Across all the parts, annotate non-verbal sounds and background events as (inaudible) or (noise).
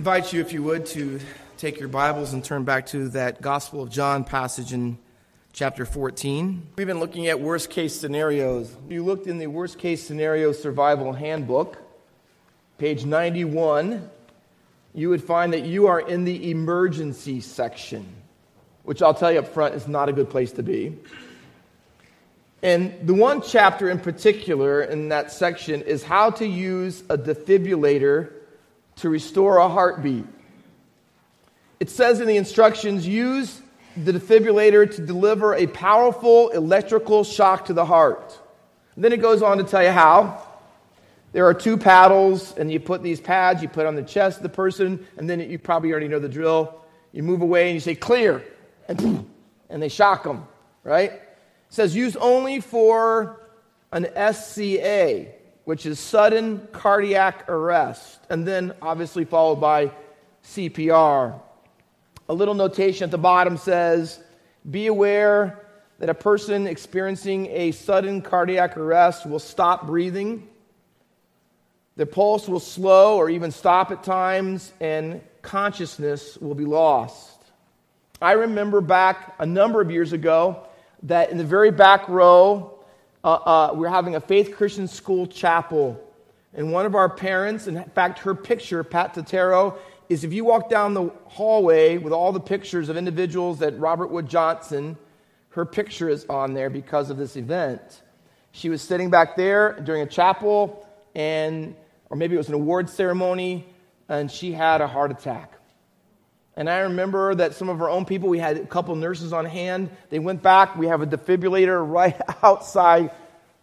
invite you, if you would, to take your Bibles and turn back to that Gospel of John passage in chapter 14. We've been looking at worst case scenarios. You looked in the worst case scenario survival handbook, page 91, you would find that you are in the emergency section, which I'll tell you up front is not a good place to be. And the one chapter in particular in that section is how to use a defibrillator to restore a heartbeat. It says in the instructions use the defibrillator to deliver a powerful electrical shock to the heart. And then it goes on to tell you how. There are two paddles, and you put these pads, you put on the chest of the person, and then you probably already know the drill. You move away and you say, clear, and, and they shock them, right? It says use only for an SCA which is sudden cardiac arrest, and then obviously followed by CPR. A little notation at the bottom says Be aware that a person experiencing a sudden cardiac arrest will stop breathing. Their pulse will slow or even stop at times, and consciousness will be lost. I remember back a number of years ago that in the very back row uh, uh, we are having a faith Christian school chapel. And one of our parents, in fact, her picture, Pat Totero, is if you walk down the hallway with all the pictures of individuals that Robert Wood Johnson, her picture is on there because of this event. She was sitting back there during a chapel, and or maybe it was an award ceremony, and she had a heart attack. And I remember that some of our own people, we had a couple nurses on hand. They went back. We have a defibrillator right (laughs) outside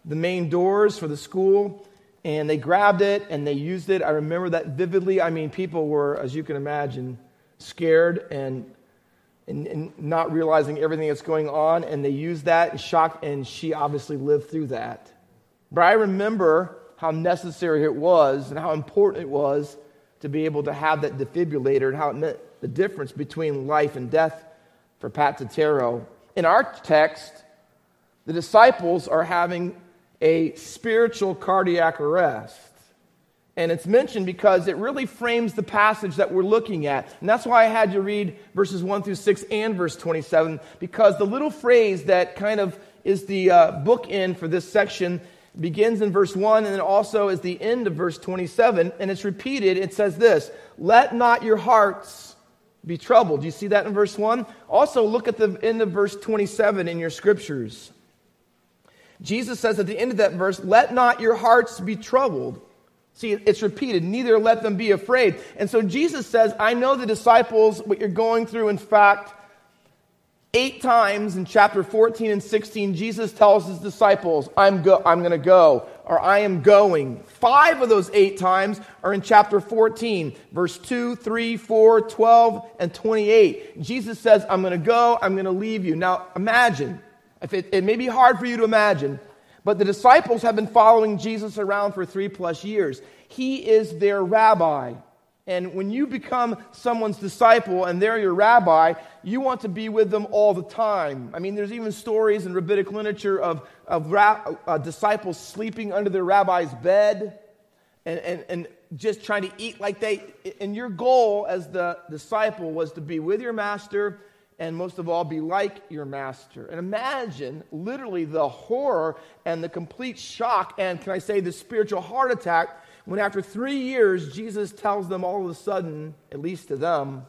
the main doors for the school. And they grabbed it and they used it. I remember that vividly. I mean, people were, as you can imagine, scared and, and, and not realizing everything that's going on. And they used that and shocked, and she obviously lived through that. But I remember how necessary it was and how important it was to be able to have that defibrillator and how it meant the difference between life and death for Pat Totero. In our text, the disciples are having a spiritual cardiac arrest. And it's mentioned because it really frames the passage that we're looking at. And that's why I had you read verses 1 through 6 and verse 27, because the little phrase that kind of is the uh, bookend for this section begins in verse 1 and then also is the end of verse 27. And it's repeated. It says this Let not your hearts be troubled. Do you see that in verse 1? Also, look at the end of verse 27 in your scriptures. Jesus says at the end of that verse, Let not your hearts be troubled. See, it's repeated, neither let them be afraid. And so Jesus says, I know the disciples, what you're going through. In fact, eight times in chapter 14 and 16, Jesus tells his disciples, I'm, go- I'm going to go or I am going. Five of those eight times are in chapter 14, verse 2, 3, 4, 12, and 28. Jesus says, I'm going to go, I'm going to leave you. Now imagine, if it, it may be hard for you to imagine, but the disciples have been following Jesus around for three plus years. He is their rabbi. And when you become someone's disciple and they're your rabbi, you want to be with them all the time. I mean, there's even stories in rabbinic literature of, of ra- uh, disciples sleeping under their rabbi's bed and, and, and just trying to eat like they. And your goal as the disciple was to be with your master and most of all, be like your master. And imagine literally the horror and the complete shock and, can I say, the spiritual heart attack when after three years, Jesus tells them all of a sudden, at least to them,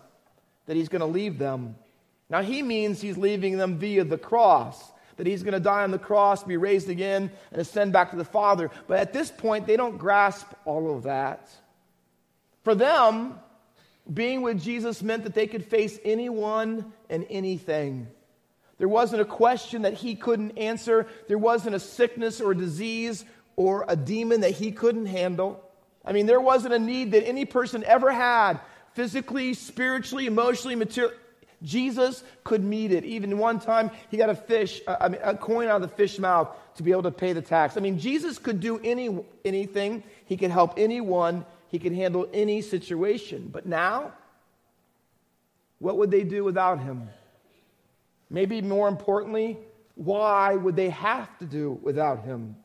that he's going to leave them. Now, he means he's leaving them via the cross, that he's going to die on the cross, be raised again, and ascend back to the Father. But at this point, they don't grasp all of that. For them, being with Jesus meant that they could face anyone and anything. There wasn't a question that he couldn't answer. There wasn't a sickness or a disease or a demon that he couldn't handle. I mean, there wasn't a need that any person ever had physically, spiritually, emotionally, materially. Jesus could meet it. Even one time, he got a fish, uh, a coin out of the fish mouth to be able to pay the tax. I mean, Jesus could do any, anything. He could help anyone. He could handle any situation. But now, what would they do without him? Maybe more importantly, why would they have to do without him?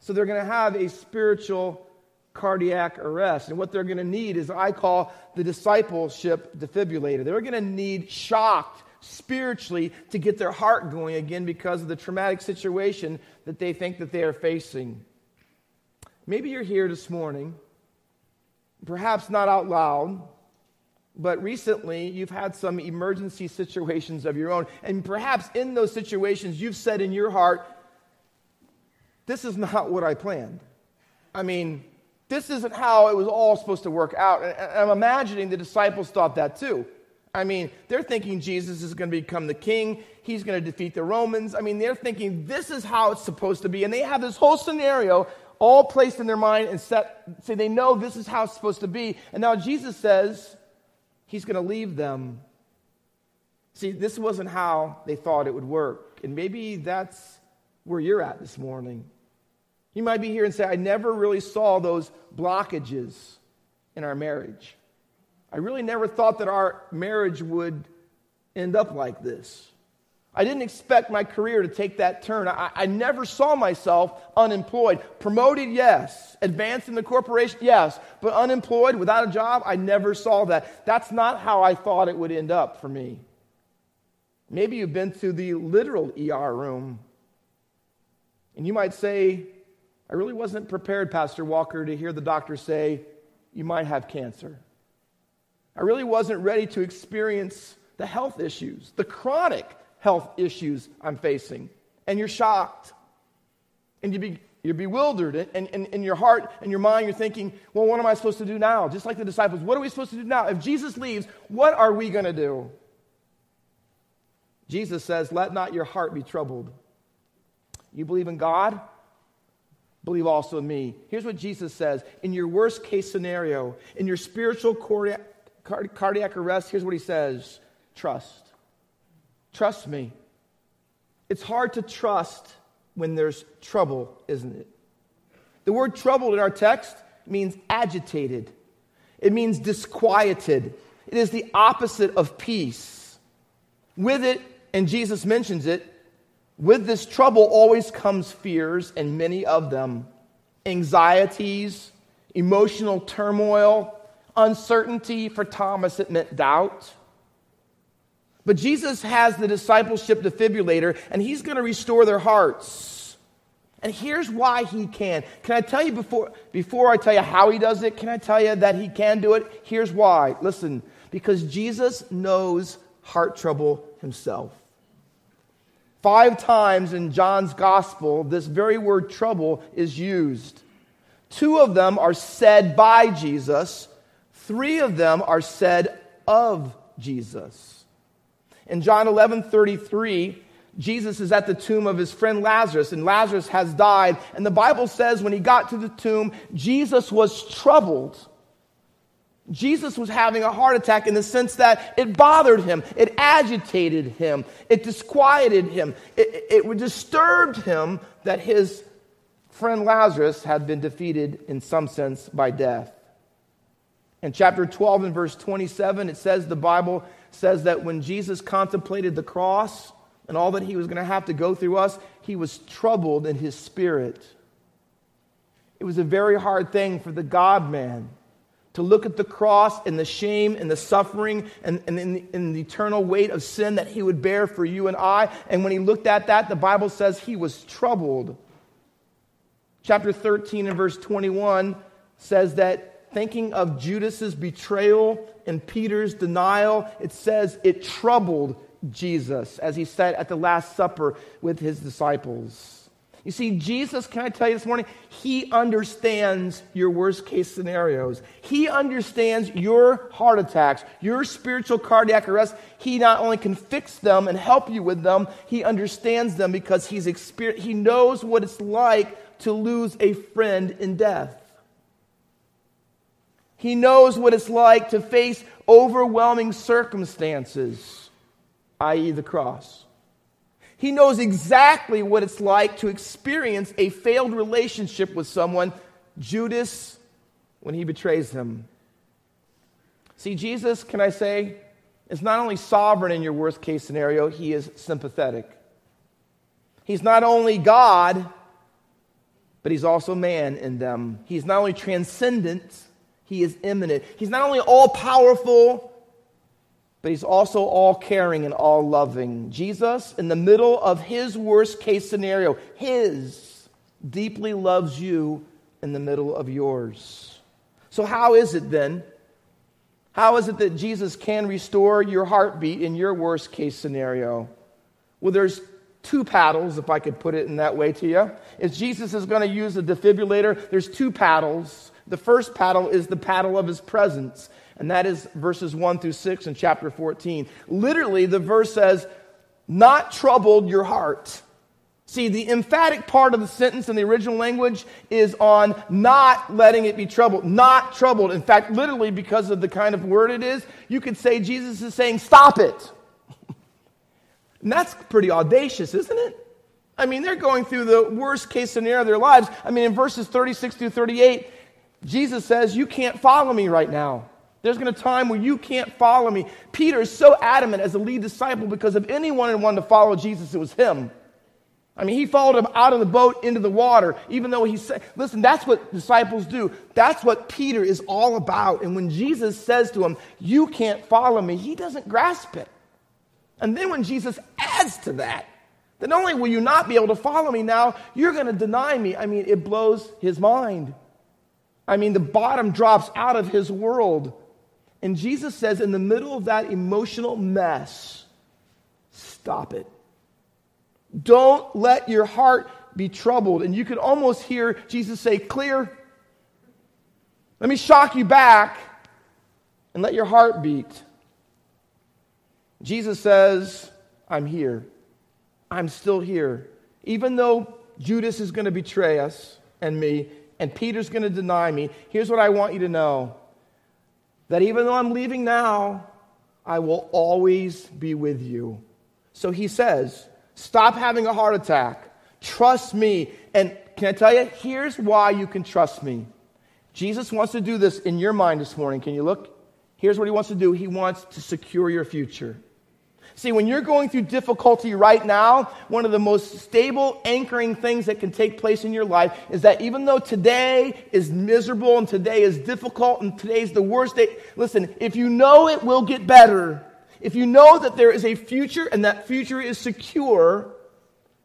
So they're going to have a spiritual cardiac arrest. And what they're going to need is I call the discipleship defibrillator. They're going to need shocked spiritually to get their heart going again because of the traumatic situation that they think that they are facing. Maybe you're here this morning, perhaps not out loud, but recently you've had some emergency situations of your own. And perhaps in those situations you've said in your heart, This is not what I planned. I mean, this isn't how it was all supposed to work out. And I'm imagining the disciples thought that too. I mean, they're thinking Jesus is going to become the king. He's going to defeat the Romans. I mean, they're thinking this is how it's supposed to be. And they have this whole scenario all placed in their mind and set, say they know this is how it's supposed to be. And now Jesus says he's going to leave them. See, this wasn't how they thought it would work. And maybe that's where you're at this morning. You might be here and say, I never really saw those blockages in our marriage. I really never thought that our marriage would end up like this. I didn't expect my career to take that turn. I, I, never saw myself unemployed. Promoted, yes. Advanced in the corporation, yes. But unemployed, without a job, I never saw that. That's not how I thought it would end up for me. Maybe you've been to the literal ER room. And you might say, I really wasn't prepared, Pastor Walker, to hear the doctor say, you might have cancer. I really wasn't ready to experience the health issues, the chronic health issues I'm facing. And you're shocked. And you be, you're bewildered. And in your heart and your mind, you're thinking, well, what am I supposed to do now? Just like the disciples, what are we supposed to do now? If Jesus leaves, what are we going to do? Jesus says, let not your heart be troubled. You believe in God? Believe also in me. Here's what Jesus says In your worst case scenario, in your spiritual cardiac, cardiac arrest, here's what he says trust. Trust me. It's hard to trust when there's trouble, isn't it? The word troubled in our text means agitated, it means disquieted. It is the opposite of peace. With it, and Jesus mentions it, with this trouble always comes fears, and many of them anxieties, emotional turmoil, uncertainty. For Thomas, it meant doubt. But Jesus has the discipleship defibrillator, and he's going to restore their hearts. And here's why he can. Can I tell you before, before I tell you how he does it? Can I tell you that he can do it? Here's why. Listen, because Jesus knows heart trouble himself. Five times in John's gospel, this very word trouble is used. Two of them are said by Jesus, three of them are said of Jesus. In John 11 33, Jesus is at the tomb of his friend Lazarus, and Lazarus has died. And the Bible says when he got to the tomb, Jesus was troubled. Jesus was having a heart attack in the sense that it bothered him, it agitated him, it disquieted him, it, it, disturbed him that his friend Lazarus had been defeated in some sense by death. In chapter 12 and verse 27, it says the Bible says that when Jesus contemplated the cross and all that he was going to have to go through us, he was troubled in his spirit. It was a very hard thing for the God man to look at the cross and the shame and the suffering and, and, and, the, and, the, eternal weight of sin that he would bear for you and I. And when he looked at that, the Bible says he was troubled. Chapter 13 and verse 21 says that thinking of Judas's betrayal and Peter's denial, it says it troubled Jesus as he sat at the Last Supper with his disciples. You see, Jesus, can I tell you this morning, he understands your worst case scenarios. He understands your heart attacks, your spiritual cardiac arrest. He not only can fix them and help you with them, he understands them because he's exper- he knows what it's like to lose a friend in death. He knows what it's like to face overwhelming circumstances, i.e., the cross. He knows exactly what it's like to experience a failed relationship with someone, Judas, when he betrays him. See, Jesus, can I say, is not only sovereign in your worst case scenario, he is sympathetic. He's not only God, but he's also man in them. He's not only transcendent, he is immanent. He's not only all powerful, but he's also all caring and all loving. Jesus, in the middle of his worst case scenario, his deeply loves you in the middle of yours. So, how is it then? How is it that Jesus can restore your heartbeat in your worst case scenario? Well, there's two paddles, if I could put it in that way to you. If Jesus is going to use a defibrillator, there's two paddles. The first paddle is the paddle of his presence, and that is verses 1 through 6 in chapter 14. Literally, the verse says, Not troubled your heart. See, the emphatic part of the sentence in the original language is on not letting it be troubled, not troubled. In fact, literally, because of the kind of word it is, you could say Jesus is saying, Stop it. (laughs) And that's pretty audacious, isn't it? I mean, they're going through the worst case scenario of their lives. I mean, in verses 36 through 38, Jesus says, You can't follow me right now. There's going to be a time where you can't follow me. Peter is so adamant as a lead disciple because if anyone wanted to follow Jesus, it was him. I mean, he followed him out of the boat into the water, even though he said, listen, that's what disciples do. That's what Peter is all about. And when Jesus says to him, You can't follow me, he doesn't grasp it. And then when Jesus adds to that, then only will you not be able to follow me now, you're going to deny me. I mean, it blows his mind. I mean, the bottom drops out of his world. And Jesus says, in the middle of that emotional mess, stop it. Don't let your heart be troubled. And you could almost hear Jesus say, Clear. Let me shock you back and let your heart beat. Jesus says, I'm here. I'm still here. Even though Judas is going to betray us and me, and Peter's going to deny me, here's what I want you to know that even though I'm leaving now, I will always be with you. So he says, Stop having a heart attack. Trust me. And can I tell you, here's why you can trust me. Jesus wants to do this in your mind this morning. Can you look? Here's what he wants to do He wants to secure your future. See, when you're going through difficulty right now, one of the most stable, anchoring things that can take place in your life is that even though today is miserable and today is difficult and today's the worst day, listen, if you know it will get better, if you know that there is a future and that future is secure,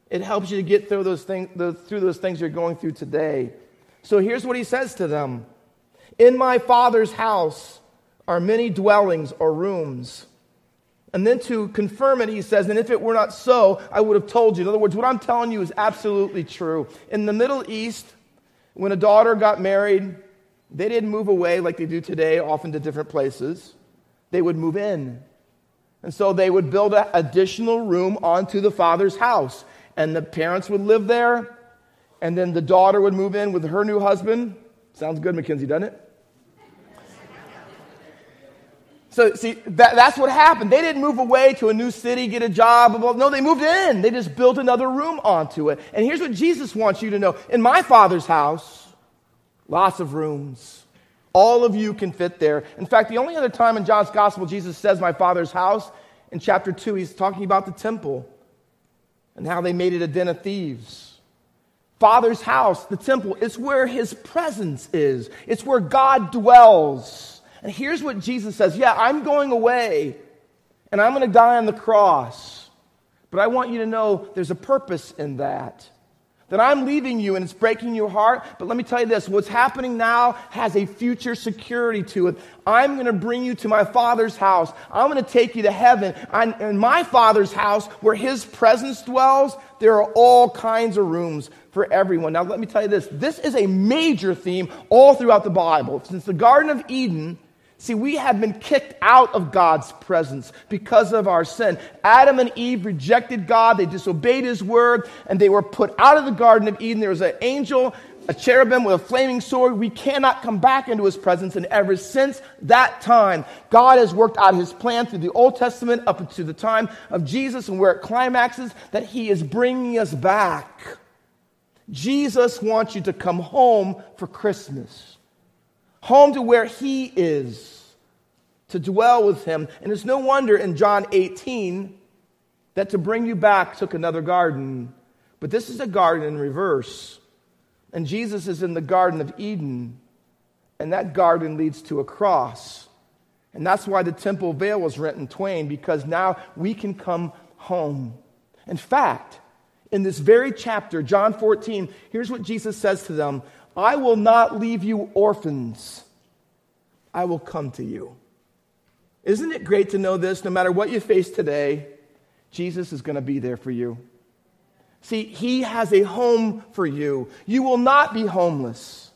it helps you to get through those things, through those things you're going through today. So here's what he says to them In my Father's house are many dwellings or rooms. And then to confirm it, he says, and if it were not so, I would have told you. In other words, what I'm telling you is absolutely true. In the Middle East, when a daughter got married, they didn't move away like they do today, often to different places. They would move in. And so they would build an additional room onto the father's house. And the parents would live there. And then the daughter would move in with her new husband. Sounds good, Mackenzie, doesn't it? So, see, that, that's what happened. They didn't move away to a new city, get a job. No, they moved in. They just built another room onto it. And here's what Jesus wants you to know In my Father's house, lots of rooms. All of you can fit there. In fact, the only other time in John's gospel Jesus says my Father's house, in chapter 2, he's talking about the temple and how they made it a den of thieves. Father's house, the temple, it's where his presence is, it's where God dwells. And here's what Jesus says Yeah, I'm going away and I'm going to die on the cross. But I want you to know there's a purpose in that. That I'm leaving you and it's breaking your heart. But let me tell you this what's happening now has a future security to it. I'm going to bring you to my Father's house. I'm going to take you to heaven. I'm, in my Father's house, where His presence dwells, there are all kinds of rooms for everyone. Now, let me tell you this this is a major theme all throughout the Bible. Since the Garden of Eden, See, we have been kicked out of God's presence because of our sin. Adam and Eve rejected God, they disobeyed his word, and they were put out of the Garden of Eden. There was an angel, a cherubim with a flaming sword. We cannot come back into his presence. And ever since that time, God has worked out his plan through the Old Testament up to the time of Jesus and where it climaxes that he is bringing us back. Jesus wants you to come home for Christmas home to where he is, to dwell with him. And it's no wonder in John 18 that to bring you back took another garden. But this is a garden in reverse. And Jesus is in the Garden of Eden, and that garden leads to a cross. And that's why the temple veil was rent in twain, because now we can come home. In fact, in this very chapter, John 14, here's what Jesus says to them I will not leave you orphans, I will come to you. Isn't it great to know this? No matter what you face today, Jesus is going to be there for you. See, He has a home for you. You will not be homeless,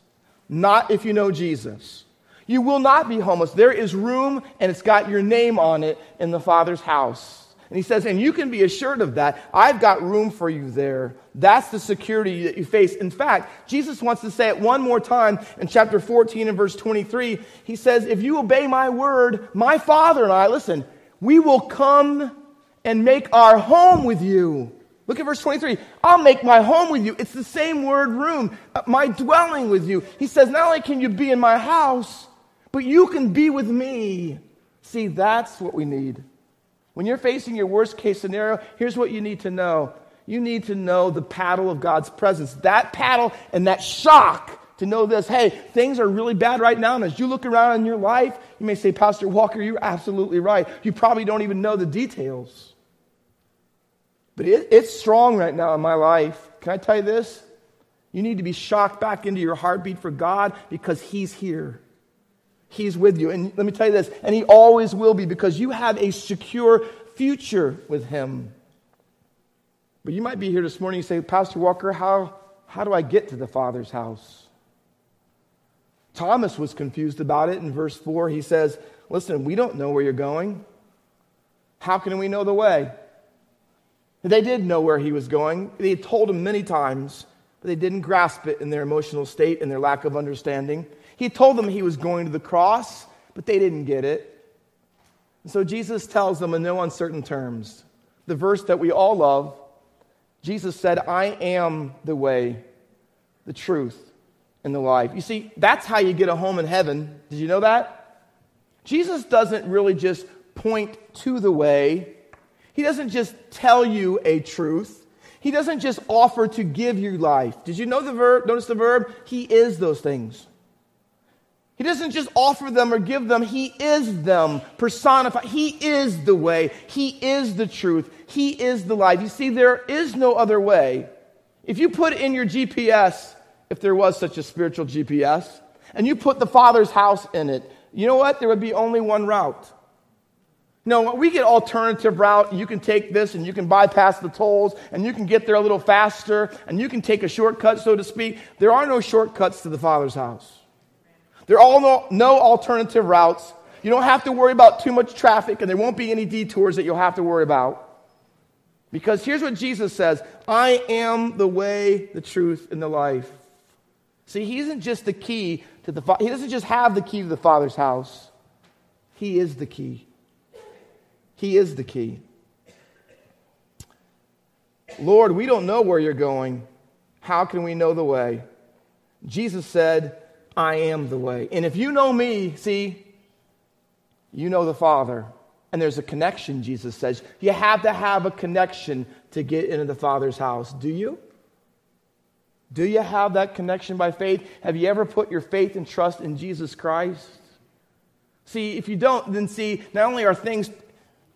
not if you know Jesus. You will not be homeless. There is room, and it's got your name on it in the Father's house. And he says, and you can be assured of that. I've got room for you there. That's the security that you face. In fact, Jesus wants to say it one more time in chapter 14 and verse 23. He says, If you obey my word, my Father and I, listen, we will come and make our home with you. Look at verse 23. I'll make my home with you. It's the same word room, uh, my dwelling with you. He says, Not only can you be in my house, but you can be with me. See, that's what we need. When you're facing your worst case scenario, here's what you need to know. You need to know the paddle of God's presence. That paddle and that shock to know this hey, things are really bad right now. And as you look around in your life, you may say, Pastor Walker, you're absolutely right. You probably don't even know the details. But it, it's strong right now in my life. Can I tell you this? You need to be shocked back into your heartbeat for God because He's here. He's with you. And let me tell you this, and He always will be because you have a secure future with Him. But you might be here this morning and say, Pastor Walker, how, how do I get to the Father's house? Thomas was confused about it in verse 4. He says, Listen, we don't know where you're going. How can we know the way? They did know where he was going. They had told him many times, but they didn't grasp it in their emotional state and their lack of understanding. He told them he was going to the cross, but they didn't get it. And so Jesus tells them in no uncertain terms the verse that we all love. Jesus said, I am the way, the truth, and the life. You see, that's how you get a home in heaven. Did you know that? Jesus doesn't really just point to the way, He doesn't just tell you a truth. He doesn't just offer to give you life. Did you know the verb? Notice the verb? He is those things. He doesn't just offer them or give them, He is them personified. He is the way, He is the truth, He is the life. You see, there is no other way. If you put in your GPS, if there was such a spiritual GPS, and you put the Father's house in it, you know what? There would be only one route. No, we get alternative route. You can take this and you can bypass the tolls and you can get there a little faster and you can take a shortcut, so to speak. There are no shortcuts to the Father's house. There are no, no alternative routes. You don't have to worry about too much traffic, and there won't be any detours that you'll have to worry about. Because here's what Jesus says I am the way, the truth, and the life. See, he isn't just the key to the He doesn't just have the key to the Father's house. He is the key. He is the key. Lord, we don't know where you're going. How can we know the way? Jesus said, I am the way. And if you know me, see, you know the Father. And there's a connection, Jesus says. You have to have a connection to get into the Father's house. Do you? Do you have that connection by faith? Have you ever put your faith and trust in Jesus Christ? See, if you don't, then see, not only are things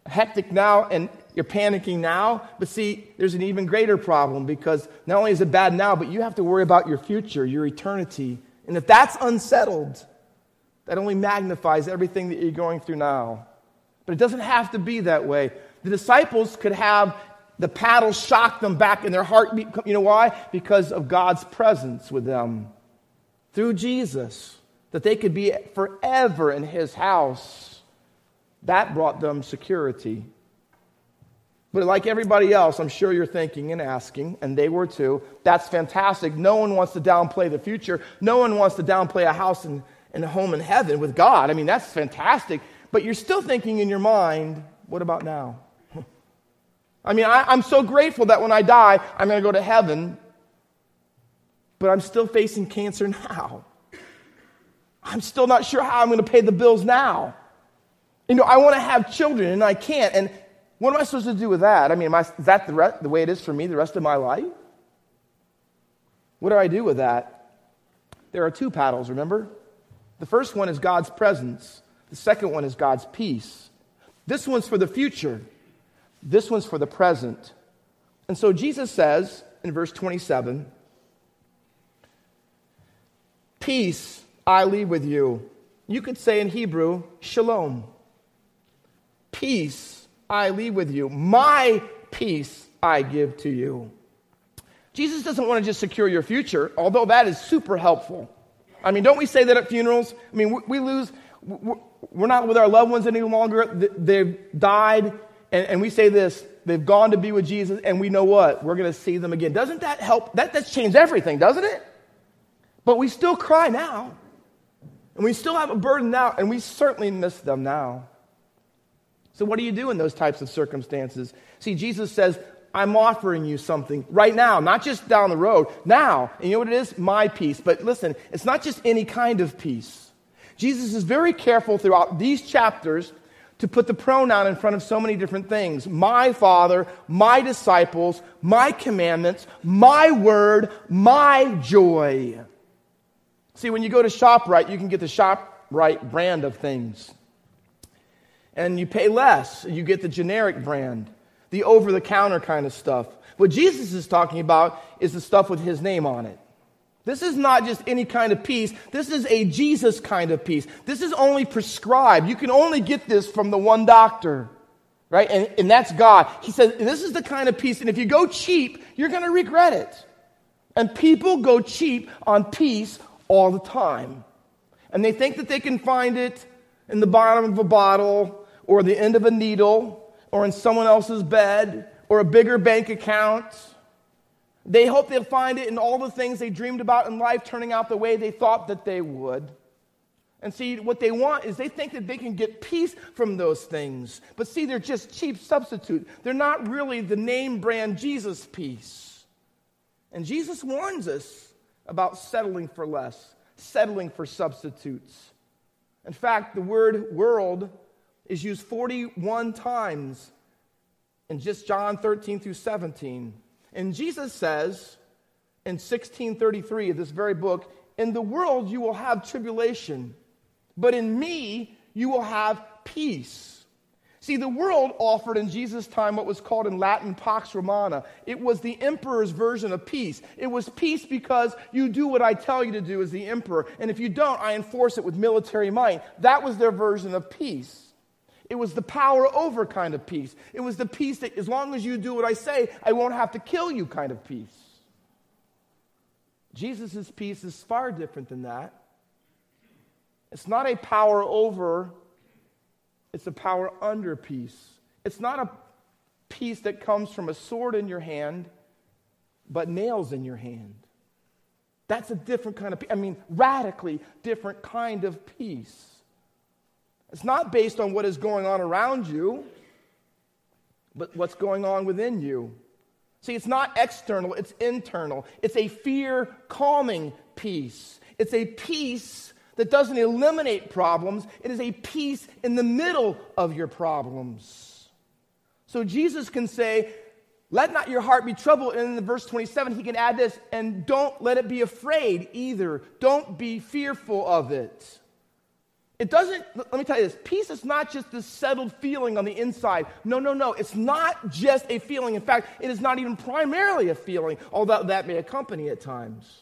hectic now and you're panicking now, but see, there's an even greater problem because not only is it bad now, but you have to worry about your future, your eternity, and if that's unsettled, that only magnifies everything that you're going through now. But it doesn't have to be that way. The disciples could have the paddle shock them back in their heartbeat. You know why? Because of God's presence with them through Jesus, that they could be forever in his house. That brought them security. But like everybody else, I'm sure you're thinking and asking, and they were too. That's fantastic. No one wants to downplay the future. No one wants to downplay a house and, and a home in heaven with God. I mean, that's fantastic. But you're still thinking in your mind, what about now? (laughs) I mean, I, I'm so grateful that when I die, I'm going to go to heaven, but I'm still facing cancer (laughs) now. I'm still not sure how I'm going to pay the bills now. You know, I want to have children and I can't. And what am I supposed to do with that? I mean, I, is that the, re- the way it is for me the rest of my life? What do I do with that? there are two paddles, remember? The first one is God's presence, the second one is God's peace. This one's for the future, this one's for the present. And so Jesus says in verse 27 Peace I leave with you. You could say in Hebrew, Shalom. Peace I leave with you. My peace I give to you. Jesus doesn't want to just secure your future, although that is super helpful. I mean, don't we say that at funerals? I mean, we lose, we're not with our loved ones any longer. They've died, and we say this they've gone to be with Jesus, and we know what? We're going to see them again. Doesn't that help? That, that's changed everything, doesn't it? But we still cry now, and we still have a burden now, and we certainly miss them now. So, what do you do in those types of circumstances? See, Jesus says, I'm offering you something right now, not just down the road, now. And you know what it is? My peace. But listen, it's not just any kind of peace. Jesus is very careful throughout these chapters to put the pronoun in front of so many different things my Father, my disciples, my commandments, my word, my joy. See, when you go to ShopRite, you can get the ShopRite brand of things and you pay less. You get the generic brand, the over the counter kind of stuff. What Jesus is talking about is the stuff with his name on it. This is not just any kind of peace. This is a Jesus kind of peace. This is only prescribed. You can only get this from the one doctor, right? And, and that's God. He says, this is the kind of peace, and if you go cheap, you're going to regret it. And people go cheap on peace all the time. And they think that they can find it in the bottom of a bottle or the end of a needle or in someone else's bed or a bigger bank account. They hope they'll find it in all the things they dreamed about in life turning out the way they thought that they would. And see, what they want is they think that they can get peace from those things. But see, they're just cheap substitute. They're not really the name brand Jesus peace. And Jesus warns us about settling for less, settling for substitutes. In fact, the word world is used 41 times in just John 13 through 17. And Jesus says in 1633 of this very book, In the world you will have tribulation, but in me you will have peace. See, the world offered in Jesus' time what was called in Latin Pax Romana. It was the emperor's version of peace. It was peace because you do what I tell you to do as the emperor, and if you don't, I enforce it with military might. That was their version of peace. It was the power over kind of peace. It was the peace that, as long as you do what I say, I won't have to kill you kind of peace. Jesus' peace is far different than that. It's not a power over, it's a power under peace. It's not a peace that comes from a sword in your hand, but nails in your hand. That's a different kind of. I mean, radically different kind of peace. It's not based on what is going on around you, but what's going on within you. See, it's not external, it's internal. It's a fear calming peace. It's a peace that doesn't eliminate problems, it is a peace in the middle of your problems. So Jesus can say, let not your heart be troubled. And in verse 27, he can add this, and don't let it be afraid either. Don't be fearful of it. It doesn't, let me tell you this peace is not just this settled feeling on the inside. No, no, no. It's not just a feeling. In fact, it is not even primarily a feeling, although that may accompany at times.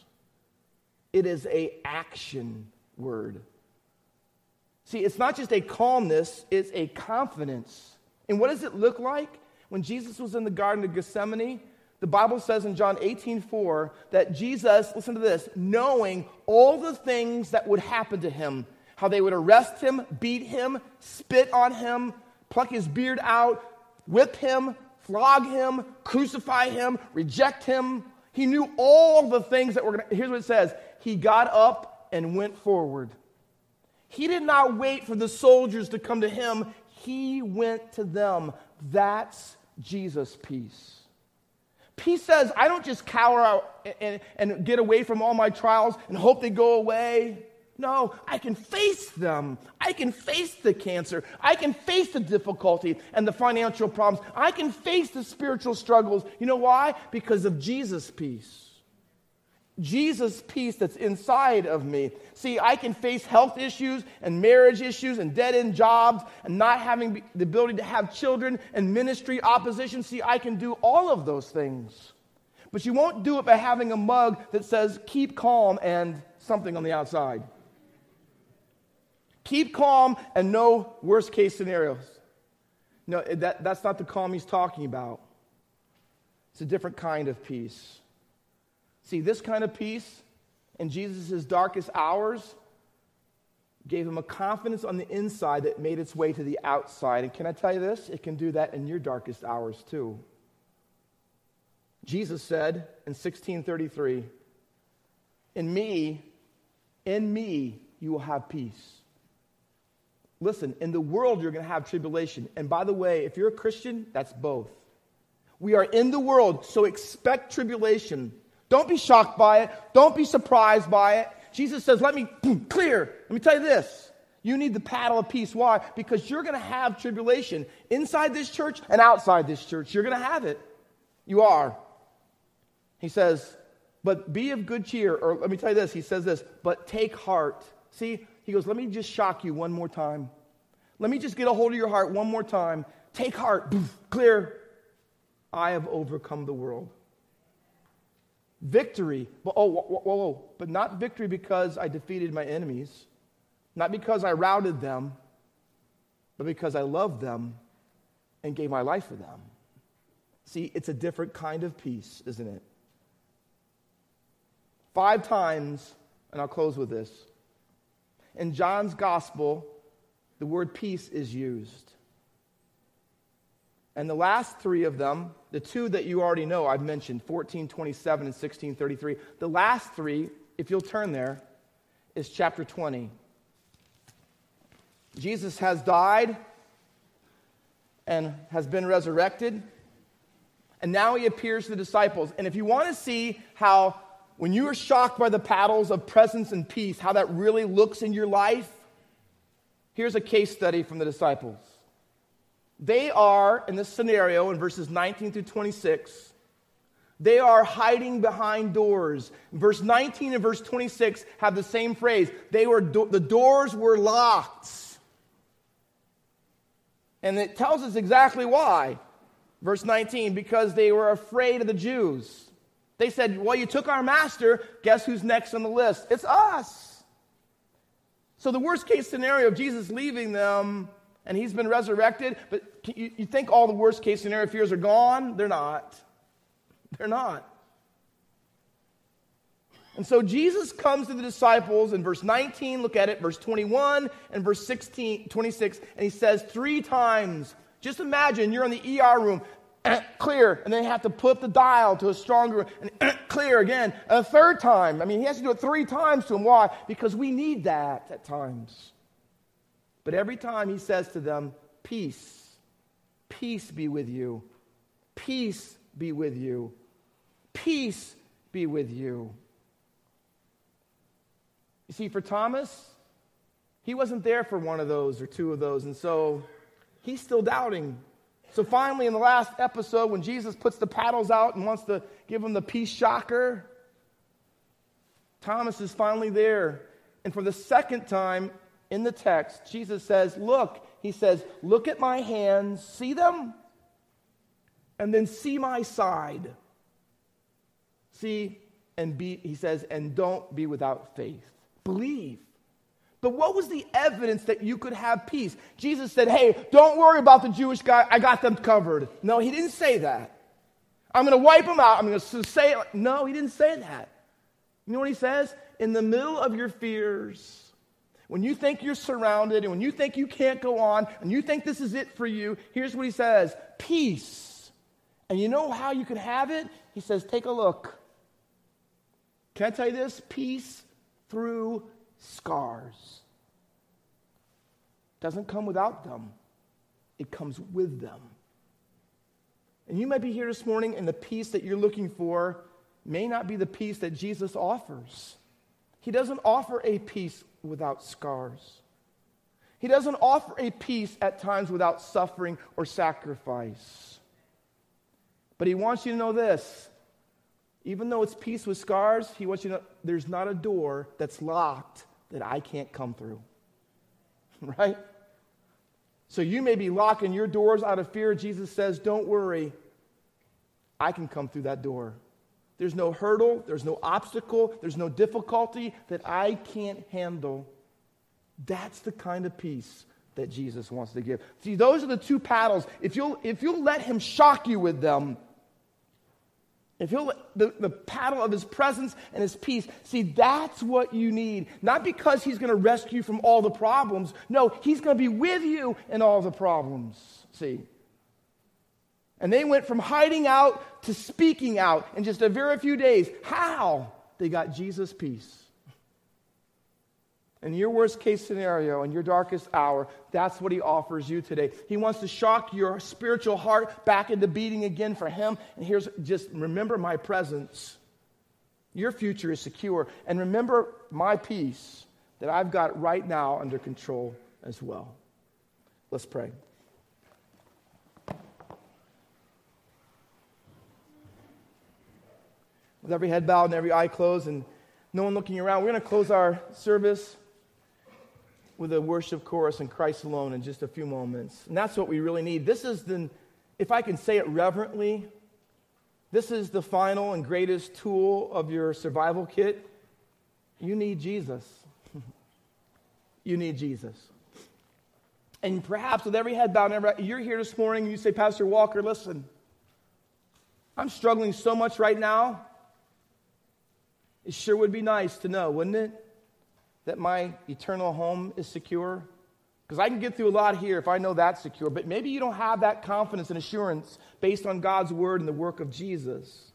It is a action word. See, it's not just a calmness, it's a confidence. And what does it look like? When Jesus was in the Garden of Gethsemane, the Bible says in John 18 4 that Jesus, listen to this, knowing all the things that would happen to him, how they would arrest him, beat him, spit on him, pluck his beard out, whip him, flog him, crucify him, reject him. He knew all the things that were going to. Here's what it says He got up and went forward. He did not wait for the soldiers to come to him, he went to them. That's Jesus' peace. Peace says, I don't just cower out and, and, and get away from all my trials and hope they go away. No, I can face them. I can face the cancer. I can face the difficulty and the financial problems. I can face the spiritual struggles. You know why? Because of Jesus' peace. Jesus' peace that's inside of me. See, I can face health issues and marriage issues and dead end jobs and not having the ability to have children and ministry opposition. See, I can do all of those things. But you won't do it by having a mug that says, keep calm and something on the outside. Keep calm and no worst case scenarios. No, that, that's not the calm he's talking about. It's a different kind of peace. See, this kind of peace in Jesus' darkest hours gave him a confidence on the inside that made its way to the outside. And can I tell you this? It can do that in your darkest hours too. Jesus said in 1633, In me, in me, you will have peace. Listen, in the world, you're going to have tribulation. And by the way, if you're a Christian, that's both. We are in the world, so expect tribulation. Don't be shocked by it. Don't be surprised by it. Jesus says, Let me boom, clear. Let me tell you this. You need the paddle of peace. Why? Because you're going to have tribulation inside this church and outside this church. You're going to have it. You are. He says, But be of good cheer. Or let me tell you this. He says this, but take heart. See, he goes, Let me just shock you one more time. Let me just get a hold of your heart one more time. Take heart. Boom, clear. I have overcome the world. Victory. But, oh, whoa, whoa, whoa. But not victory because I defeated my enemies, not because I routed them, but because I loved them and gave my life for them. See, it's a different kind of peace, isn't it? Five times, and I'll close with this. In John's gospel, the word peace is used. And the last three of them, the two that you already know, I've mentioned 1427 and 1633. The last three, if you'll turn there, is chapter 20. Jesus has died and has been resurrected. And now he appears to the disciples. And if you want to see how, when you are shocked by the paddles of presence and peace, how that really looks in your life, here's a case study from the disciples. They are, in this scenario, in verses 19 through 26, they are hiding behind doors. Verse 19 and verse 26 have the same phrase. They were do- the doors were locked. And it tells us exactly why. Verse 19, because they were afraid of the Jews. They said, Well, you took our master. Guess who's next on the list? It's us. So, the worst case scenario of Jesus leaving them and he's been resurrected, but you, you think all the worst case scenario fears are gone? They're not. They're not. And so Jesus comes to the disciples in verse 19, look at it, verse 21 and verse 16, 26, and he says three times, just imagine you're in the ER room, Uh, clear, and then you have to put the dial to a stronger, and uh, clear again, a third time. I mean, he has to do it three times to him. Why? Because we need that at times. But every time he says to them, Peace, peace be with you, peace be with you, peace be with you. You see, for Thomas, he wasn't there for one of those or two of those, and so he's still doubting. So finally, in the last episode, when Jesus puts the paddles out and wants to give him the peace shocker, Thomas is finally there. And for the second time, in the text, Jesus says, Look, he says, Look at my hands, see them, and then see my side. See, and be, he says, and don't be without faith. Believe. But what was the evidence that you could have peace? Jesus said, Hey, don't worry about the Jewish guy. I got them covered. No, he didn't say that. I'm going to wipe them out. I'm going to say, it. no, he didn't say that. You know what he says? In the middle of your fears, when you think you're surrounded and when you think you can't go on and you think this is it for you, here's what he says peace. And you know how you can have it? He says, take a look. Can I tell you this? Peace through scars. Doesn't come without them, it comes with them. And you might be here this morning, and the peace that you're looking for may not be the peace that Jesus offers. He doesn't offer a peace without scars. He doesn't offer a peace at times without suffering or sacrifice. But he wants you to know this Even though it's peace with scars, he wants you to know there's not a door that's locked that I can't come through. (laughs) right? So you may be locking your doors out of fear. Jesus says, Don't worry, I can come through that door. There's no hurdle, there's no obstacle, there's no difficulty that I can't handle. That's the kind of peace that Jesus wants to give. See, those are the two paddles. If you'll, if you'll let Him shock you with them, if he'll, the, the paddle of his presence and his peace, see, that's what you need. Not because he's going to rescue you from all the problems. No, he's going to be with you in all the problems. See? And they went from hiding out to speaking out in just a very few days. How? They got Jesus' peace. In your worst case scenario, in your darkest hour, that's what he offers you today. He wants to shock your spiritual heart back into beating again for him. And here's just remember my presence. Your future is secure. And remember my peace that I've got right now under control as well. Let's pray. With every head bowed and every eye closed and no one looking around, we're going to close our service with a worship chorus and Christ alone in just a few moments. And that's what we really need. This is the, if I can say it reverently, this is the final and greatest tool of your survival kit. You need Jesus. (laughs) you need Jesus. And perhaps with every head bowed, every, you're here this morning and you say, Pastor Walker, listen, I'm struggling so much right now. It sure would be nice to know, wouldn't it? That my eternal home is secure? Because I can get through a lot here if I know that's secure, but maybe you don't have that confidence and assurance based on God's word and the work of Jesus.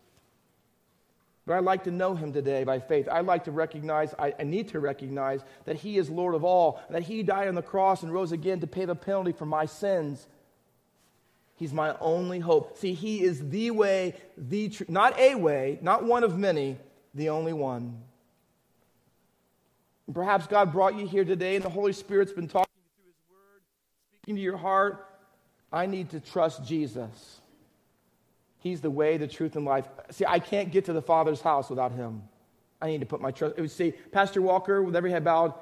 But I'd like to know him today by faith. I'd like to recognize, I, I need to recognize that he is Lord of all, that he died on the cross and rose again to pay the penalty for my sins. He's my only hope. See, he is the way, the truth, not a way, not one of many, the only one. And perhaps God brought you here today and the Holy Spirit's been talking to you through His Word, speaking to your heart. I need to trust Jesus. He's the way, the truth, and life. See, I can't get to the Father's house without Him. I need to put my trust. It would say, Pastor Walker, with every head bowed,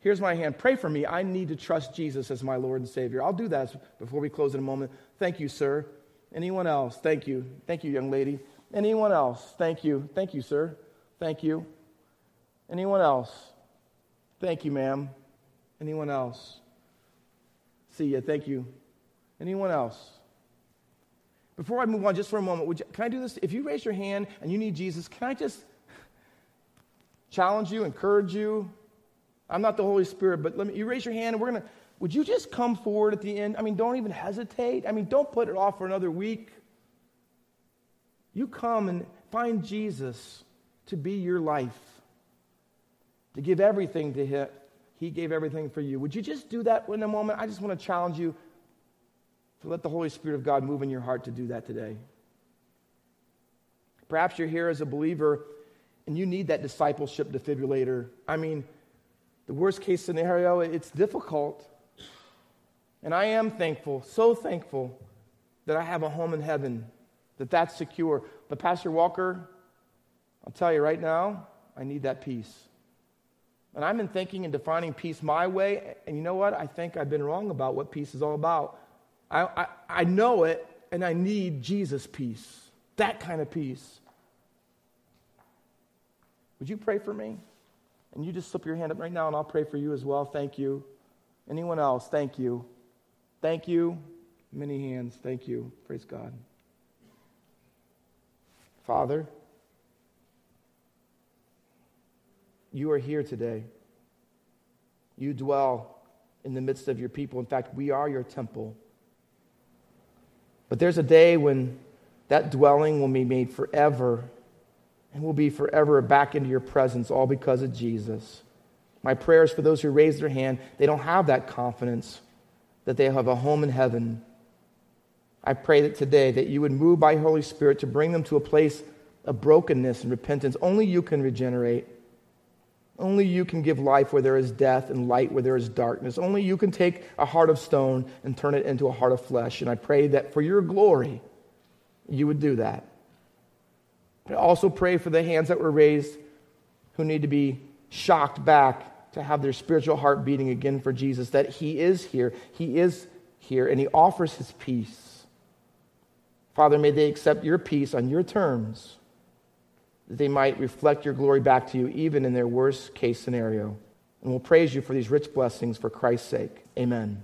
here's my hand. Pray for me. I need to trust Jesus as my Lord and Savior. I'll do that before we close in a moment. Thank you, sir. Anyone else? Thank you. Thank you, young lady. Anyone else? Thank you. Thank you, sir. Thank you. Anyone else? Thank you, ma'am. Anyone else? See you. Thank you. Anyone else? Before I move on, just for a moment, you, can I do this? If you raise your hand and you need Jesus, can I just challenge you, encourage you? I'm not the Holy Spirit, but let me, you raise your hand and we're to, would you just come forward at the end? I mean, don't even hesitate. I mean, don't put it off for another week. You come and find Jesus to be your life to give everything to Him. He gave everything for you. Would you just do that in a moment? I just want to challenge you to let the Holy Spirit of God move in your heart to do that today. Perhaps you're here as a believer and you need that discipleship defibrillator. I mean, the worst case scenario, it's difficult. And I am thankful, so thankful that I have a home in heaven, that that's secure. But Pastor Walker, I'll tell you right now, I need that peace. And I've been thinking and defining peace my way, and you know what? I think I've been wrong about what peace is all about. I, I, I know it, and I need Jesus' peace. That kind of peace. Would you pray for me? And you just slip your hand up right now, and I'll pray for you as well. Thank you. Anyone else? Thank you. Thank you. Many hands. Thank you. Praise God. Father, You are here today. You dwell in the midst of your people. In fact, we are your temple. But there's a day when that dwelling will be made forever and will be forever back into your presence, all because of Jesus. My prayers for those who raise their hand, they don't have that confidence that they have a home in heaven. I pray that today that you would move by Holy Spirit to bring them to a place of brokenness and repentance. Only you can regenerate. Only you can give life where there is death and light where there is darkness. Only you can take a heart of stone and turn it into a heart of flesh. And I pray that for your glory, you would do that. But also pray for the hands that were raised who need to be shocked back to have their spiritual heart beating again for Jesus, that He is here. He is here, and He offers His peace. Father, may they accept your peace on your terms, that they might reflect your glory back to you, even in their worst case scenario. And we'll praise you for these rich blessings for Christ's sake. Amen.